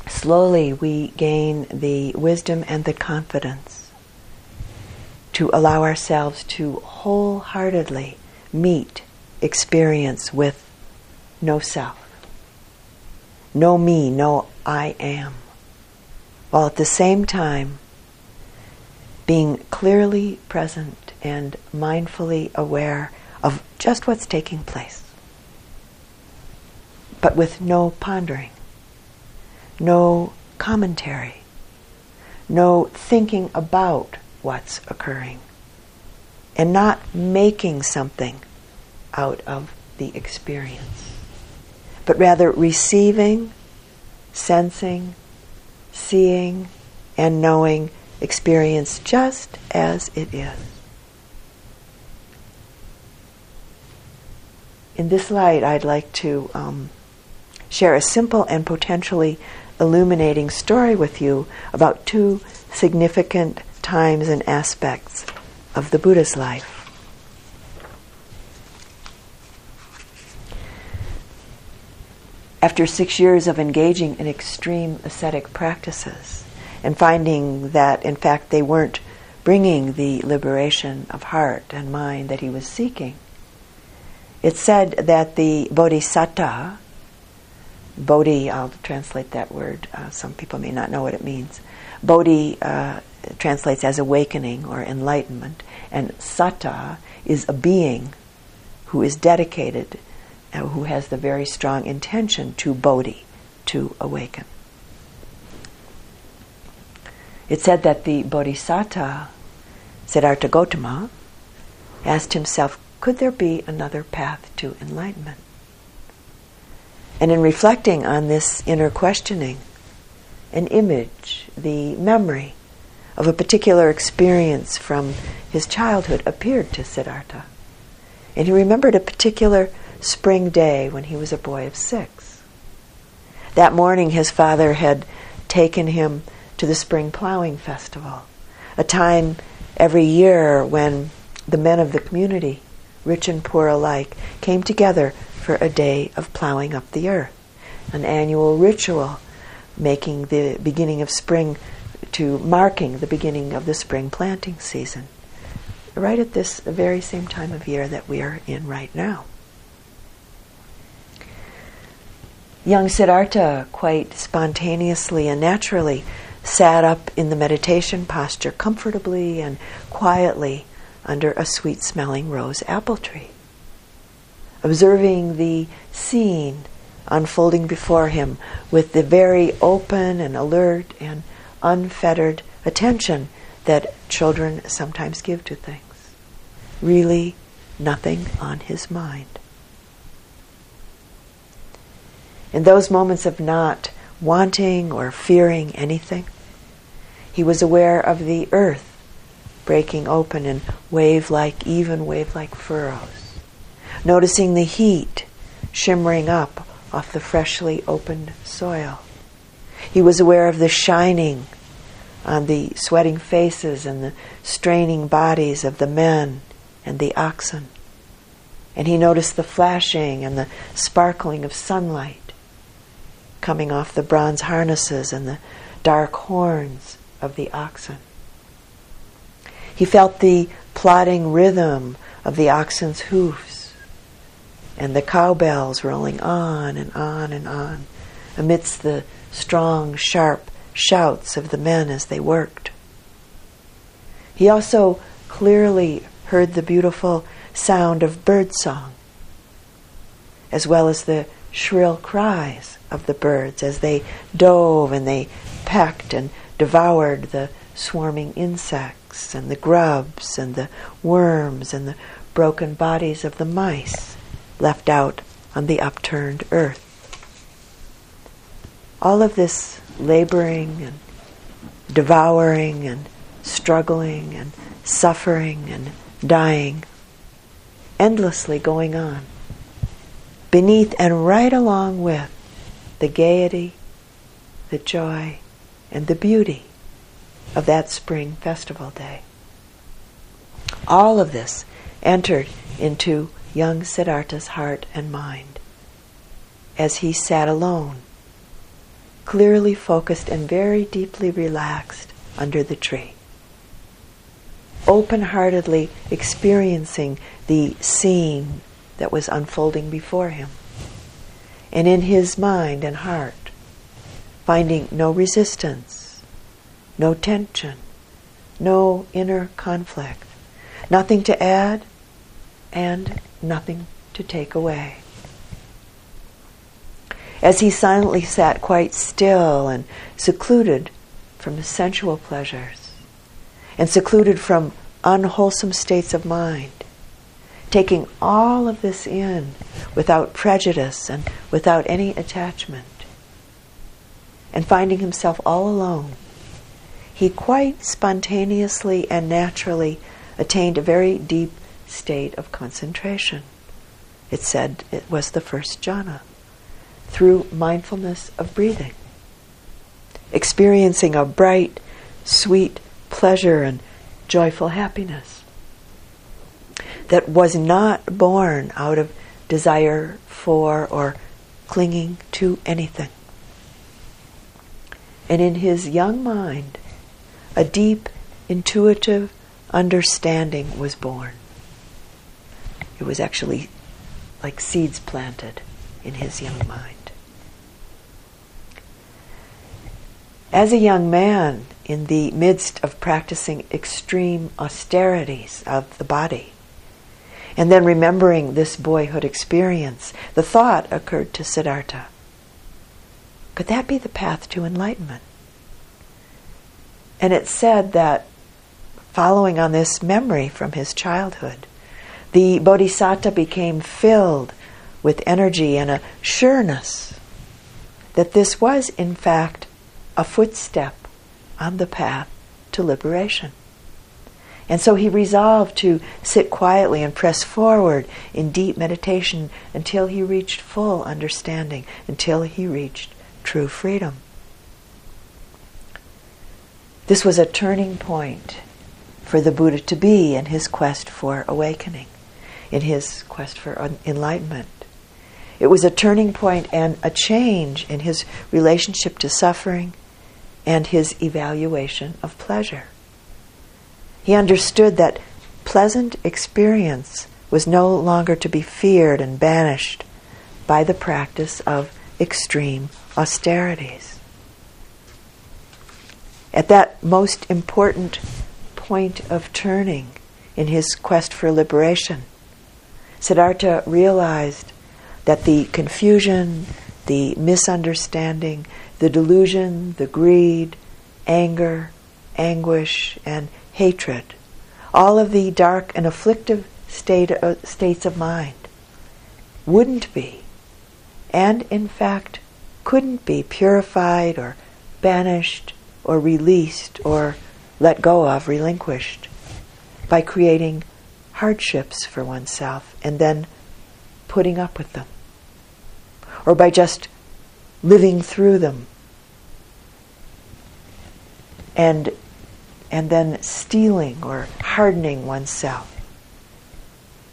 slowly we gain the wisdom and the confidence to allow ourselves to wholeheartedly meet experience with no self, no me, no I am, while at the same time being clearly present and mindfully aware of just what's taking place, but with no pondering no commentary, no thinking about what's occurring, and not making something out of the experience, but rather receiving, sensing, seeing, and knowing experience just as it is. In this light, I'd like to um, share a simple and potentially illuminating story with you about two significant times and aspects of the Buddha's life. After six years of engaging in extreme ascetic practices and finding that, in fact, they weren't bringing the liberation of heart and mind that he was seeking, it said that the bodhisattva, Bodhi, I'll translate that word. Uh, some people may not know what it means. Bodhi uh, translates as awakening or enlightenment, and Satta is a being who is dedicated, uh, who has the very strong intention to Bodhi, to awaken. It said that the Bodhisattva, Siddhartha Gautama, asked himself, could there be another path to enlightenment? And in reflecting on this inner questioning an image, the memory of a particular experience from his childhood appeared to Siddhartha. And he remembered a particular spring day when he was a boy of six. That morning, his father had taken him to the spring plowing festival, a time every year when the men of the community, rich and poor alike, came together for a day of plowing up the earth, an annual ritual making the beginning of spring to marking the beginning of the spring planting season, right at this very same time of year that we are in right now. Young Siddhartha quite spontaneously and naturally sat up in the meditation posture comfortably and quietly under a sweet smelling rose apple tree, observing the scene unfolding before him with the very open and alert and unfettered attention that children sometimes give to things. Really, nothing on his mind. In those moments of not wanting or fearing anything, he was aware of the earth breaking open in wave like, even wave like furrows, noticing the heat shimmering up off the freshly opened soil. He was aware of the shining on the sweating faces and the straining bodies of the men and the oxen. And he noticed the flashing and the sparkling of sunlight coming off the bronze harnesses and the dark horns of the oxen. He felt the plodding rhythm of the oxen's hoofs and the cowbells rolling on and on and on amidst the strong, sharp shouts of the men as they worked. He also clearly heard the beautiful sound of birdsong, as well as the shrill cries of the birds as they dove and they pecked and devoured the swarming insects and the grubs and the worms and the broken bodies of the mice left out on the upturned earth. All of this laboring and devouring and struggling and suffering and dying, endlessly going on, beneath and right along with the gaiety, the joy, and the beauty of that spring festival day. All of this entered into young Siddhartha's heart and mind as he sat alone clearly focused and very deeply relaxed under the tree. Open heartedly experiencing the scene that was unfolding before him. And in his mind and heart, finding no resistance, no tension, no inner conflict, nothing to add, and nothing to take away. As he silently sat quite still and secluded from the sensual pleasures and secluded from unwholesome states of mind, taking all of this in without prejudice and without any attachment, and finding himself all alone, he quite spontaneously and naturally attained a very deep state of concentration. It said it was the first jhana through mindfulness of breathing, experiencing a bright, sweet pleasure and joyful happiness that was not born out of desire for or clinging to anything. And in his young mind, a deep, intuitive understanding was born. It was actually like seeds planted in his young mind. As a young man, in the midst of practicing extreme austerities of the body, and then remembering this boyhood experience, the thought occurred to Siddhartha could that be the path to enlightenment? And it said that, following on this memory from his childhood, the bodhisattva became filled with energy and a sureness that this was, in fact, a footstep on the path to liberation. And so he resolved to sit quietly and press forward in deep meditation until he reached full understanding, until he reached true freedom. This was a turning point for the Buddha to be in his quest for awakening, in his quest for enlightenment. It was a turning point and a change in his relationship to suffering and his evaluation of pleasure. He understood that pleasant experience was no longer to be feared and banished by the practice of extreme austerities. At that most important point of turning in his quest for liberation, Siddhartha realized that the confusion, the misunderstanding, the delusion, the greed, anger, anguish, and hatred, all of the dark and afflictive state, uh, states of mind, wouldn't be, and in fact couldn't be purified or banished or released or let go of, relinquished, by creating hardships for oneself and then putting up with them, or by just living through them. And and then steeling or hardening oneself,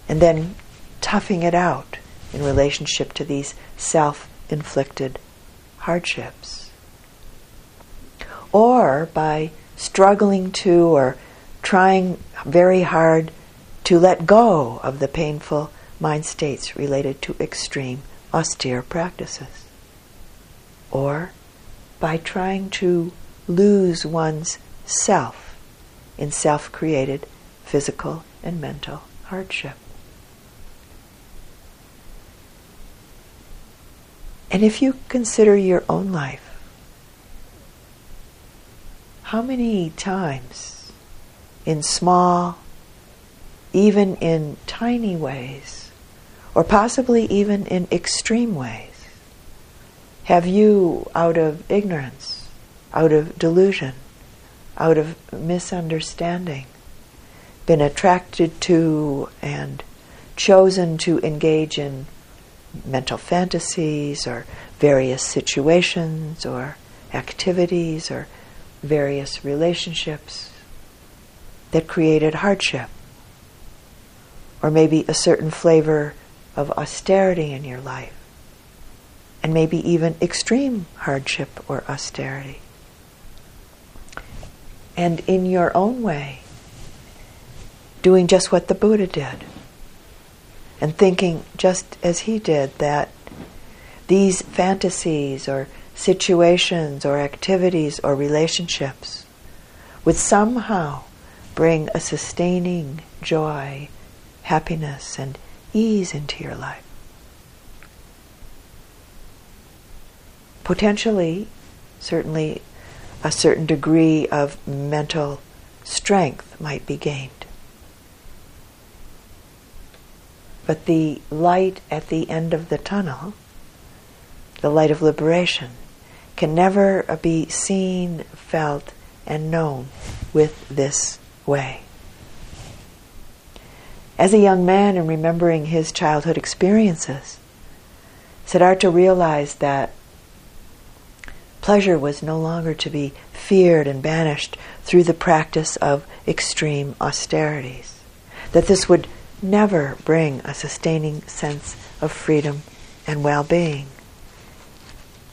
and then toughing it out in relationship to these self inflicted hardships. Or by struggling to or trying very hard to let go of the painful mind states related to extreme austere practices. Or by trying to lose one's self in self created physical and mental hardship. And if you consider your own life, how many times in small, even in tiny ways, or possibly even in extreme ways, have you, out of ignorance, out of delusion, out of misunderstanding, been attracted to and chosen to engage in mental fantasies or various situations or activities or various relationships that created hardship or maybe a certain flavor of austerity in your life and maybe even extreme hardship or austerity. And in your own way, doing just what the Buddha did, and thinking just as he did that these fantasies or situations or activities or relationships would somehow bring a sustaining joy, happiness, and ease into your life. Potentially, certainly a certain degree of mental strength might be gained. But the light at the end of the tunnel, the light of liberation, can never be seen, felt, and known with this way. As a young man and remembering his childhood experiences, Siddhartha realized that Pleasure was no longer to be feared and banished through the practice of extreme austerities. That this would never bring a sustaining sense of freedom and well being.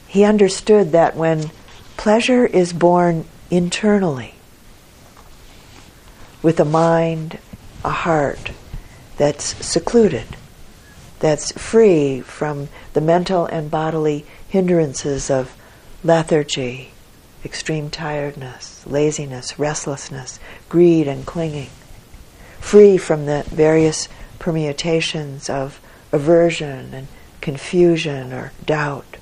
He understood that when pleasure is born internally, with a mind, a heart that's secluded, that's free from the mental and bodily hindrances of lethargy, extreme tiredness, laziness, restlessness, greed, and clinging, free from the various permutations of aversion and confusion or doubt.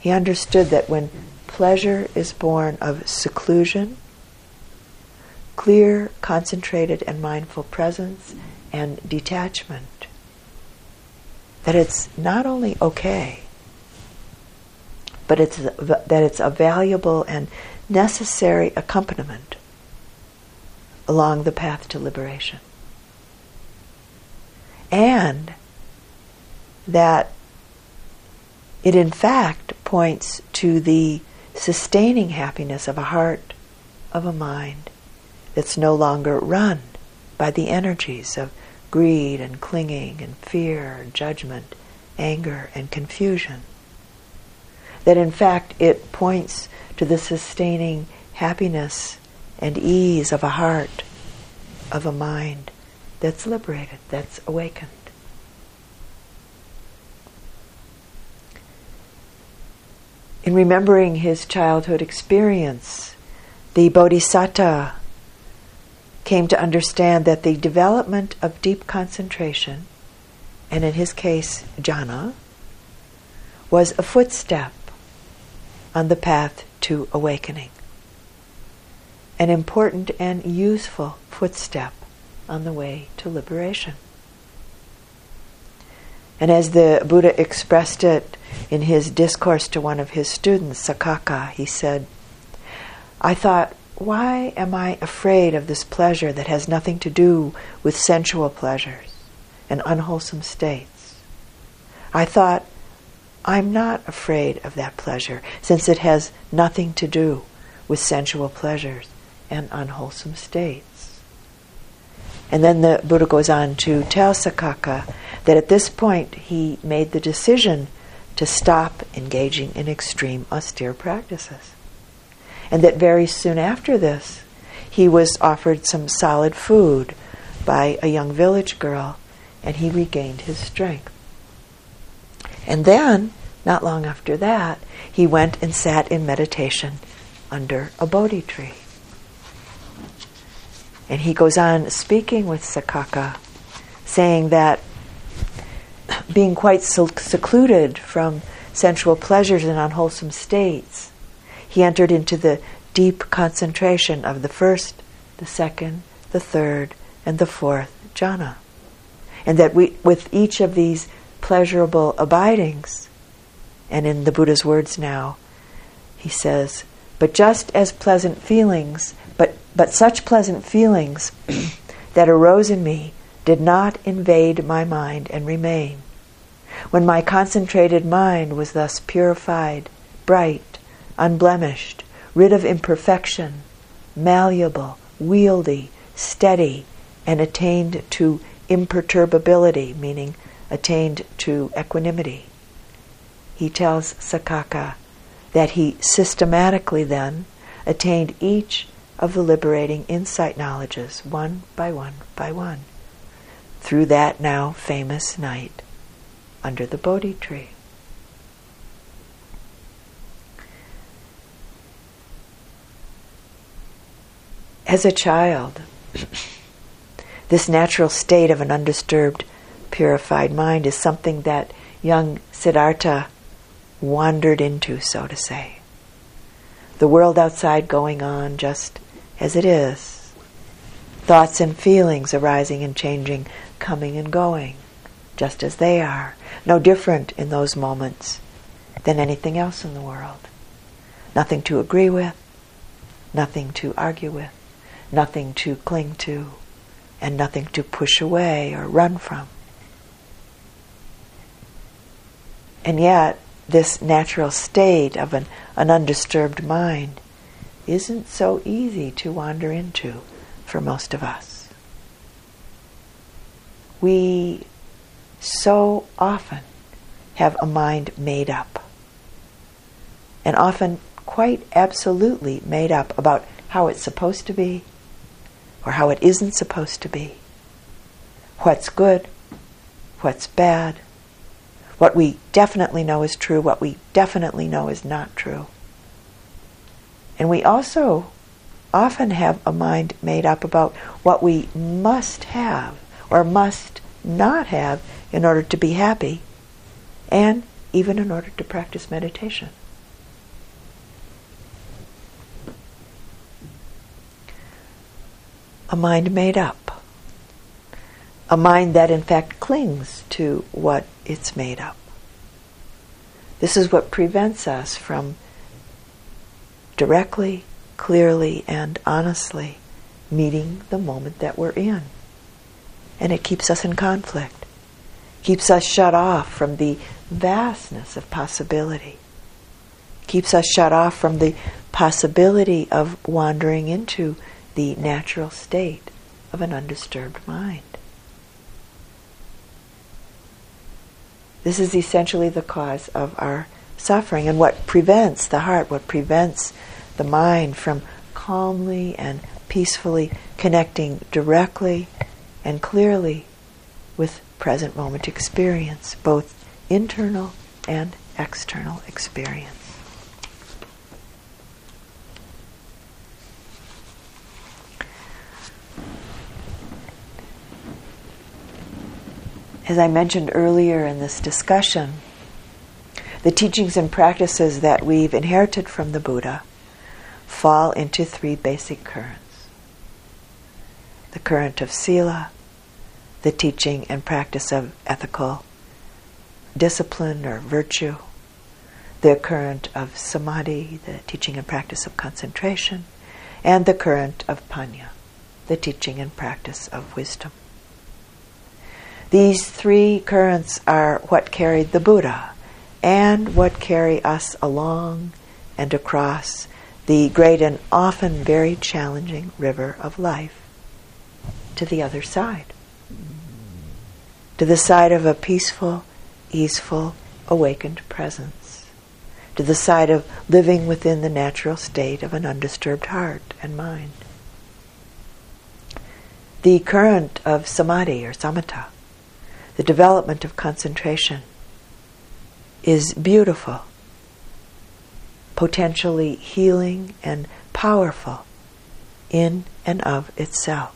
He understood that when pleasure is born of seclusion, clear, concentrated, and mindful presence, and detachment, that it's not only okay, but it's that it's a valuable and necessary accompaniment along the path to liberation. And that it in fact points to the sustaining happiness of a heart, of a mind that's no longer run by the energies of greed and clinging and fear and judgment, anger and confusion. That in fact it points to the sustaining happiness and ease of a heart, of a mind that's liberated, that's awakened. In remembering his childhood experience, the Bodhisattva came to understand that the development of deep concentration, and in his case, jhana, was a footstep on the path to awakening. An important and useful footstep on the way to liberation. And as the Buddha expressed it in his discourse to one of his students, Saccaka, he said, I thought, why am I afraid of this pleasure that has nothing to do with sensual pleasures and unwholesome states? I thought, I'm not afraid of that pleasure since it has nothing to do with sensual pleasures and unwholesome states. And then the Buddha goes on to tell Saccaka that at this point he made the decision to stop engaging in extreme austere practices. And that very soon after this, he was offered some solid food by a young village girl and he regained his strength. And then, not long after that, he went and sat in meditation under a Bodhi tree. And he goes on speaking with Saccaka, saying that being quite secluded from sensual pleasures and unwholesome states, he entered into the deep concentration of the first, the second, the third, and the fourth jhana. And that we, with each of these pleasurable abidings, and in the Buddha's words now, he says, but just as pleasant feelings, but, but such pleasant feelings that arose in me did not invade my mind and remain. When my concentrated mind was thus purified, bright, unblemished, rid of imperfection, malleable, wieldy, steady, and attained to imperturbability, meaning attained to equanimity. He tells Saccaka that he systematically then attained each of the liberating insight knowledges, one by one by one, through that now famous night under the Bodhi tree. As a child, this natural state of an undisturbed, purified mind is something that young Siddhartha wandered into, so to say. The world outside going on just as it is. Thoughts and feelings arising and changing, coming and going, just as they are. No different in those moments than anything else in the world. Nothing to agree with, nothing to argue with nothing to cling to, and nothing to push away or run from. And yet, this natural state of an, an undisturbed mind isn't so easy to wander into for most of us. We so often have a mind made up, and often quite absolutely made up about how it's supposed to be, or how it isn't supposed to be. What's good, what's bad, what we definitely know is true, what we definitely know is not true. And we also often have a mind made up about what we must have or must not have in order to be happy and even in order to practice meditation. A mind made up, a mind that in fact clings to what it's made up, This is what prevents us from directly, clearly, and honestly meeting the moment that we're in. And it keeps us in conflict, keeps us shut off from the vastness of possibility, keeps us shut off from the possibility of wandering into the natural state of an undisturbed mind. This is essentially the cause of our suffering and what prevents the heart, what prevents the mind from calmly and peacefully connecting directly and clearly with present moment experience, both internal and external experience. As I mentioned earlier in this discussion, the teachings and practices that we've inherited from the Buddha fall into three basic currents the current of sila, the teaching and practice of ethical discipline or virtue, the current of samadhi, the teaching and practice of concentration, and the current of panna, the teaching and practice of wisdom. These three currents are what carried the Buddha and what carry us along and across the great and often very challenging river of life to the other side, to the side of a peaceful, easeful, awakened presence, to the side of living within the natural state of an undisturbed heart and mind. The current of samadhi or samatha the development of concentration is beautiful, potentially healing and powerful in and of itself.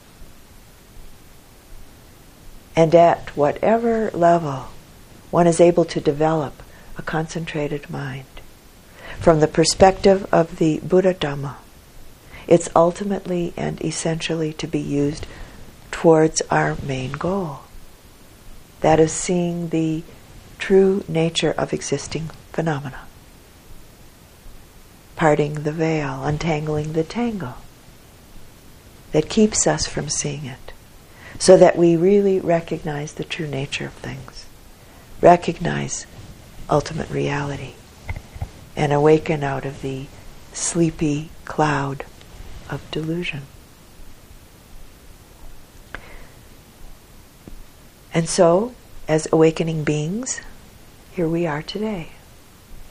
And at whatever level one is able to develop a concentrated mind, from the perspective of the Buddha Dhamma, it's ultimately and essentially to be used towards our main goal that is seeing the true nature of existing phenomena. Parting the veil, untangling the tangle that keeps us from seeing it, so that we really recognize the true nature of things, recognize ultimate reality, and awaken out of the sleepy cloud of delusion. And so, as awakening beings, here we are today.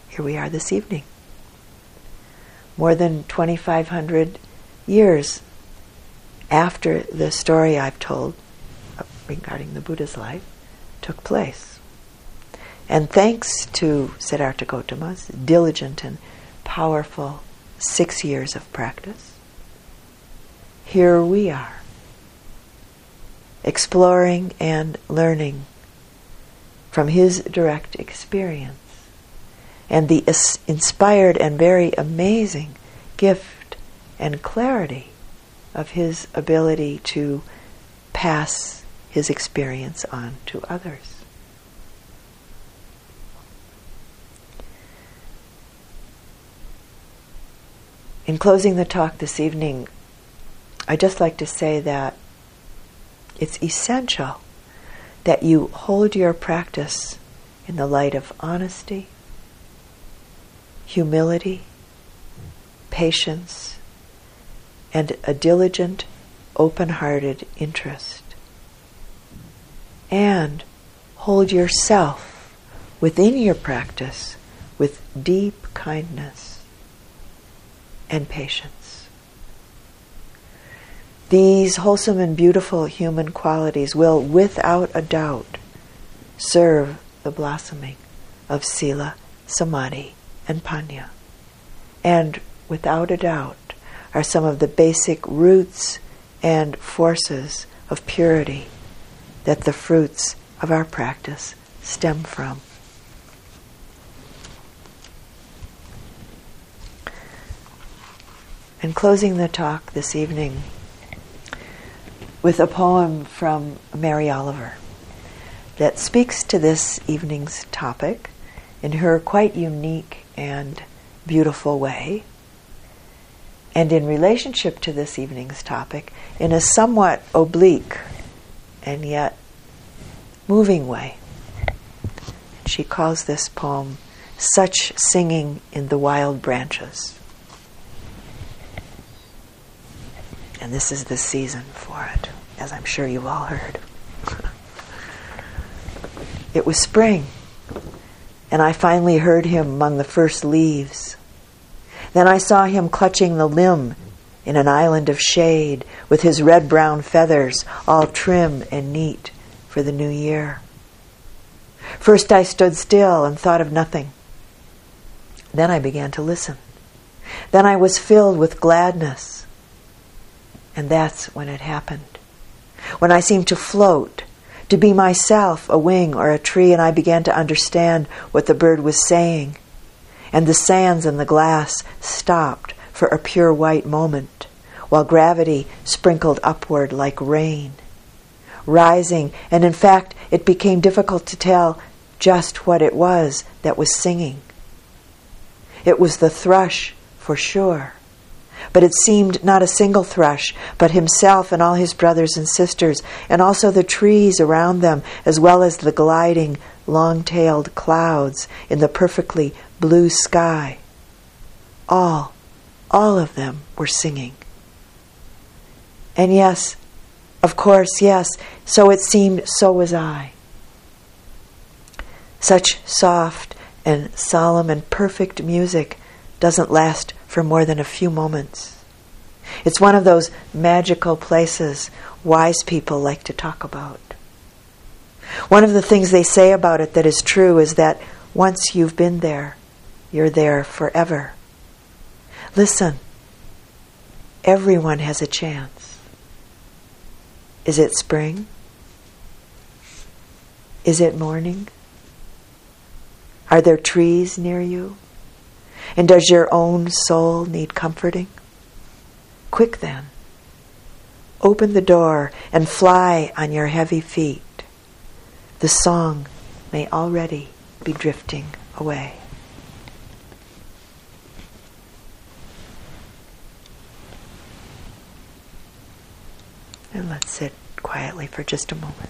Here we are this evening. More than 2,500 years after the story I've told regarding the Buddha's life took place. And thanks to Siddhartha Gautama's diligent and powerful six years of practice, here we are exploring and learning from his direct experience and the inspired and very amazing gift and clarity of his ability to pass his experience on to others. In closing the talk this evening, I'd just like to say that it's essential that you hold your practice in the light of honesty, humility, patience, and a diligent, open hearted interest. And hold yourself within your practice with deep kindness and patience. These wholesome and beautiful human qualities will, without a doubt, serve the blossoming of Sila, Samadhi, and Panna. And without a doubt, are some of the basic roots and forces of purity that the fruits of our practice stem from. In closing the talk this evening, with a poem from Mary Oliver that speaks to this evening's topic in her quite unique and beautiful way. And in relationship to this evening's topic, in a somewhat oblique and yet moving way. She calls this poem Such Singing in the Wild Branches. And this is the season for it, as I'm sure you've all heard. it was spring, and I finally heard him among the first leaves. Then I saw him clutching the limb in an island of shade with his red brown feathers all trim and neat for the new year. First I stood still and thought of nothing. Then I began to listen. Then I was filled with gladness. And that's when it happened. When I seemed to float, to be myself, a wing or a tree, and I began to understand what the bird was saying and the sands and the glass stopped for a pure white moment, while gravity sprinkled upward like rain. Rising, and in fact, it became difficult to tell just what it was that was singing. It was the thrush, for sure. But it seemed not a single thrush, but himself and all his brothers and sisters, and also the trees around them, as well as the gliding, long tailed clouds in the perfectly blue sky. All, all of them were singing. And yes, of course, yes, so it seemed, so was I. Such soft and solemn and perfect music doesn't last for more than a few moments. It's one of those magical places wise people like to talk about. One of the things they say about it that is true is that once you've been there, you're there forever. Listen, everyone has a chance. Is it spring? Is it morning? Are there trees near you? And does your own soul need comforting? Quick then, open the door and fly on your heavy feet the song may already be drifting away. And let's sit quietly for just a moment.